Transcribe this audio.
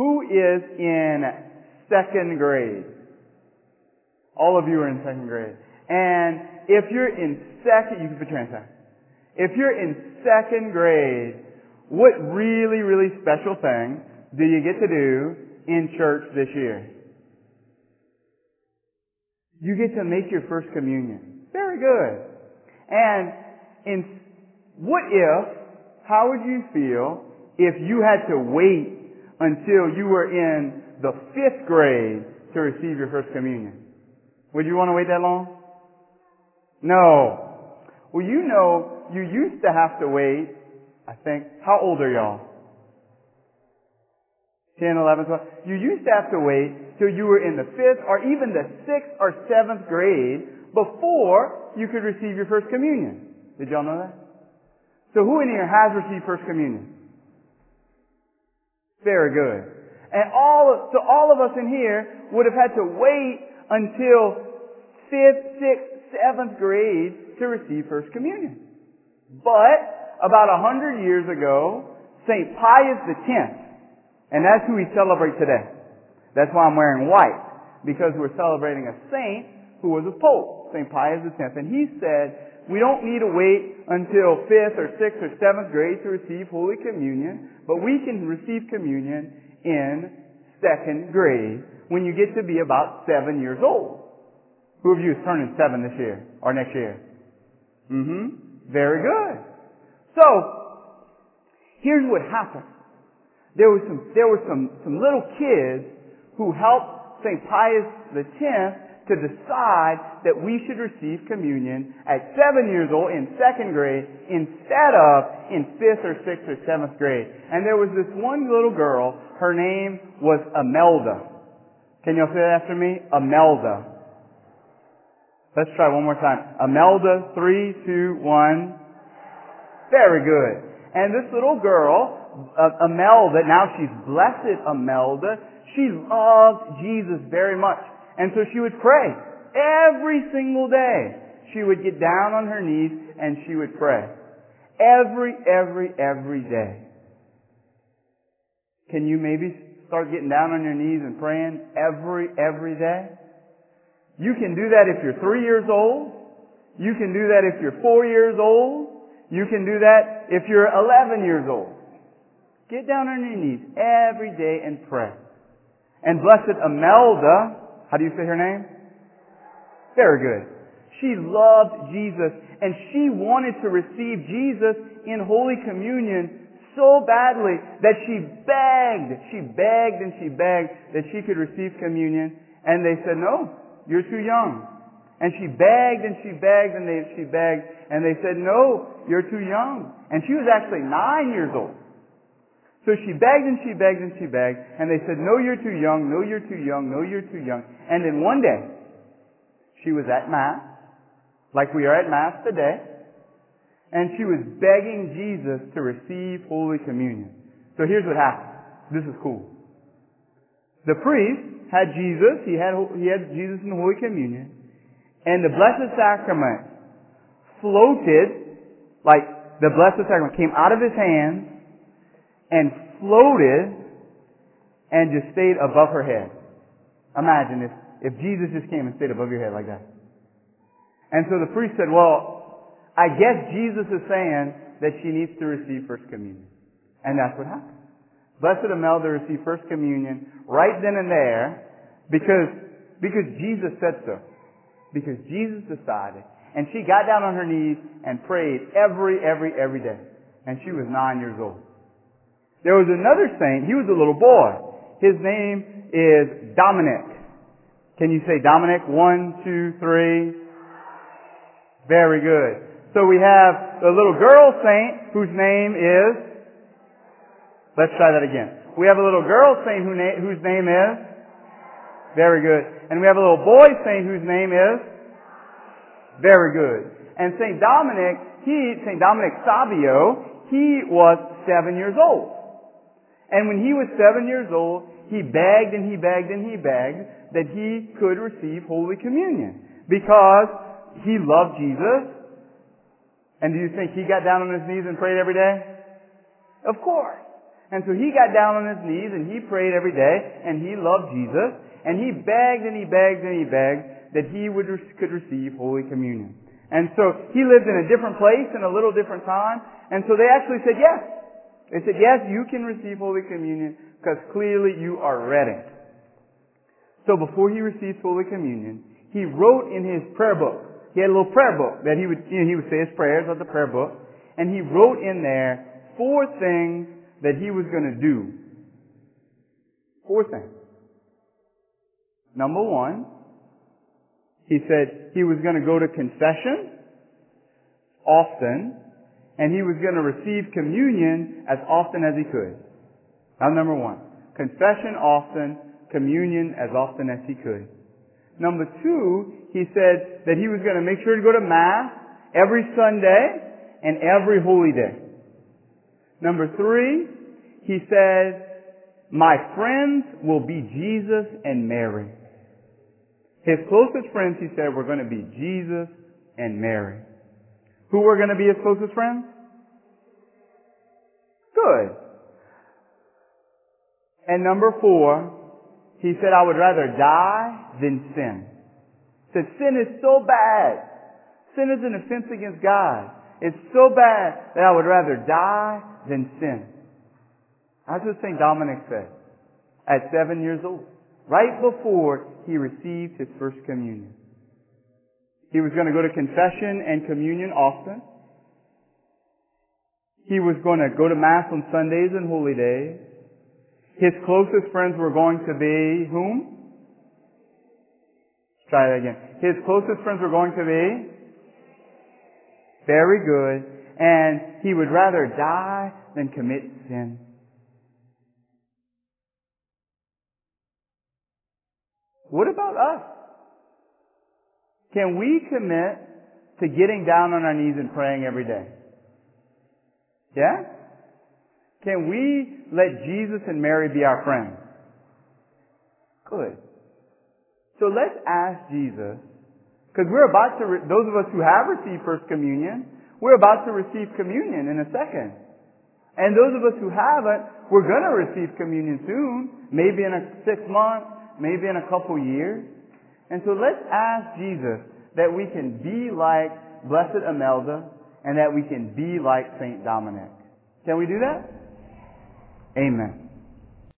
Who is in second grade? All of you are in second grade. And if you're in second, you can put your hands down. If you're in second grade, what really, really special thing do you get to do in church this year? You get to make your first communion. Very good. And in, what if, how would you feel if you had to wait until you were in the fifth grade to receive your first communion? Would you want to wait that long? No. Well, you know, you used to have to wait, I think, how old are y'all? 10, 11, 12. You used to have to wait till you were in the fifth or even the sixth or seventh grade before you could receive your first communion. Did y'all know that? So who in here has received first communion? Very good. And all of, so all of us in here would have had to wait until fifth, sixth, seventh grade to receive First Communion. But about a hundred years ago, St. Pius X, and that's who we celebrate today. That's why I'm wearing white, because we're celebrating a saint who was a pope, St. Pius X. And he said, we don't need to wait until fifth or sixth or seventh grade to receive Holy Communion, but we can receive communion in second grade when you get to be about seven years old. Who of you is turning seven this year or next year? Mm-hmm. Very good. So, here's what happened. There was some, there were some, some little kids who helped St. Pius X to decide that we should receive communion at seven years old in second grade instead of in fifth or sixth or seventh grade. And there was this one little girl, her name was Imelda. Can you all say that after me? Imelda. Let's try one more time. Imelda, three, two, one. Very good. And this little girl, uh, Imelda, now she's blessed Imelda, she loved Jesus very much. And so she would pray every single day. She would get down on her knees and she would pray. Every, every, every day. Can you maybe start getting down on your knees and praying every, every day? You can do that if you're three years old. You can do that if you're four years old. You can do that if you're 11 years old. Get down on your knees every day and pray. And blessed Imelda, how do you say her name? Very good. She loved Jesus and she wanted to receive Jesus in Holy Communion so badly that she begged, she begged and she begged that she could receive communion and they said, no, you're too young. And she begged and she begged and they, she begged and they said, no, you're too young. And she was actually nine years old. So she begged and she begged and she begged and they said, no, you're too young, no, you're too young, no, you're too young. And then one day, she was at Mass, like we are at Mass today, and she was begging Jesus to receive Holy Communion. So here's what happened. This is cool. The priest had Jesus, he had, he had Jesus in the Holy Communion, and the Blessed Sacrament floated, like the Blessed Sacrament came out of his hands and floated and just stayed above her head. Imagine if, if Jesus just came and stayed above your head like that. And so the priest said, well, I guess Jesus is saying that she needs to receive First Communion. And that's what happened. Blessed Imelda received First Communion right then and there because, because Jesus said so. Because Jesus decided. And she got down on her knees and prayed every, every, every day. And she was nine years old. There was another saint. He was a little boy. His name is Dominic. Can you say Dominic? One, two, three. Very good. So we have the little girl saint whose name is Let's try that again. We have a little girl saint who na- whose name is? Very good. And we have a little boy saint whose name is? Very good. And Saint Dominic, he, Saint Dominic Savio, he was seven years old. And when he was seven years old, he begged and he begged and he begged that he could receive Holy Communion. Because he loved Jesus. And do you think he got down on his knees and prayed every day? Of course. And so he got down on his knees and he prayed every day and he loved Jesus and he begged and he begged and he begged that he would, could receive Holy Communion. And so he lived in a different place in a little different time. And so they actually said yes. They said, yes, you can receive Holy Communion because clearly you are ready. So before he received Holy Communion, he wrote in his prayer book, he had a little prayer book that he would, you know, he would say his prayers of the prayer book, and he wrote in there four things that he was going to do. Four things. Number one, he said he was going to go to confession often, and he was going to receive communion as often as he could. Now number one. Confession often, communion as often as he could. Number two, he said that he was going to make sure to go to Mass every Sunday and every holy day. Number three, he said, my friends will be Jesus and Mary. His closest friends, he said, were going to be Jesus and Mary. Who were going to be his closest friends? Good. And number four, he said, I would rather die than sin. He said, sin is so bad. Sin is an offense against God. It's so bad that I would rather die than sin. That's what St. Dominic said at seven years old, right before he received his first communion. He was going to go to confession and communion often. He was going to go to Mass on Sundays and holy days. His closest friends were going to be whom? Let's try that again. His closest friends were going to be very good. And he would rather die than commit sin. What about us? Can we commit to getting down on our knees and praying every day? Yeah? Can we let Jesus and Mary be our friends? Good. So let's ask Jesus because we're about to, re- those of us who have received First Communion, we're about to receive communion in a second. And those of us who haven't, we're going to receive communion soon, maybe in a six months, maybe in a couple years. And so let's ask Jesus that we can be like Blessed Imelda and that we can be like St. Dominic. Can we do that? Amen.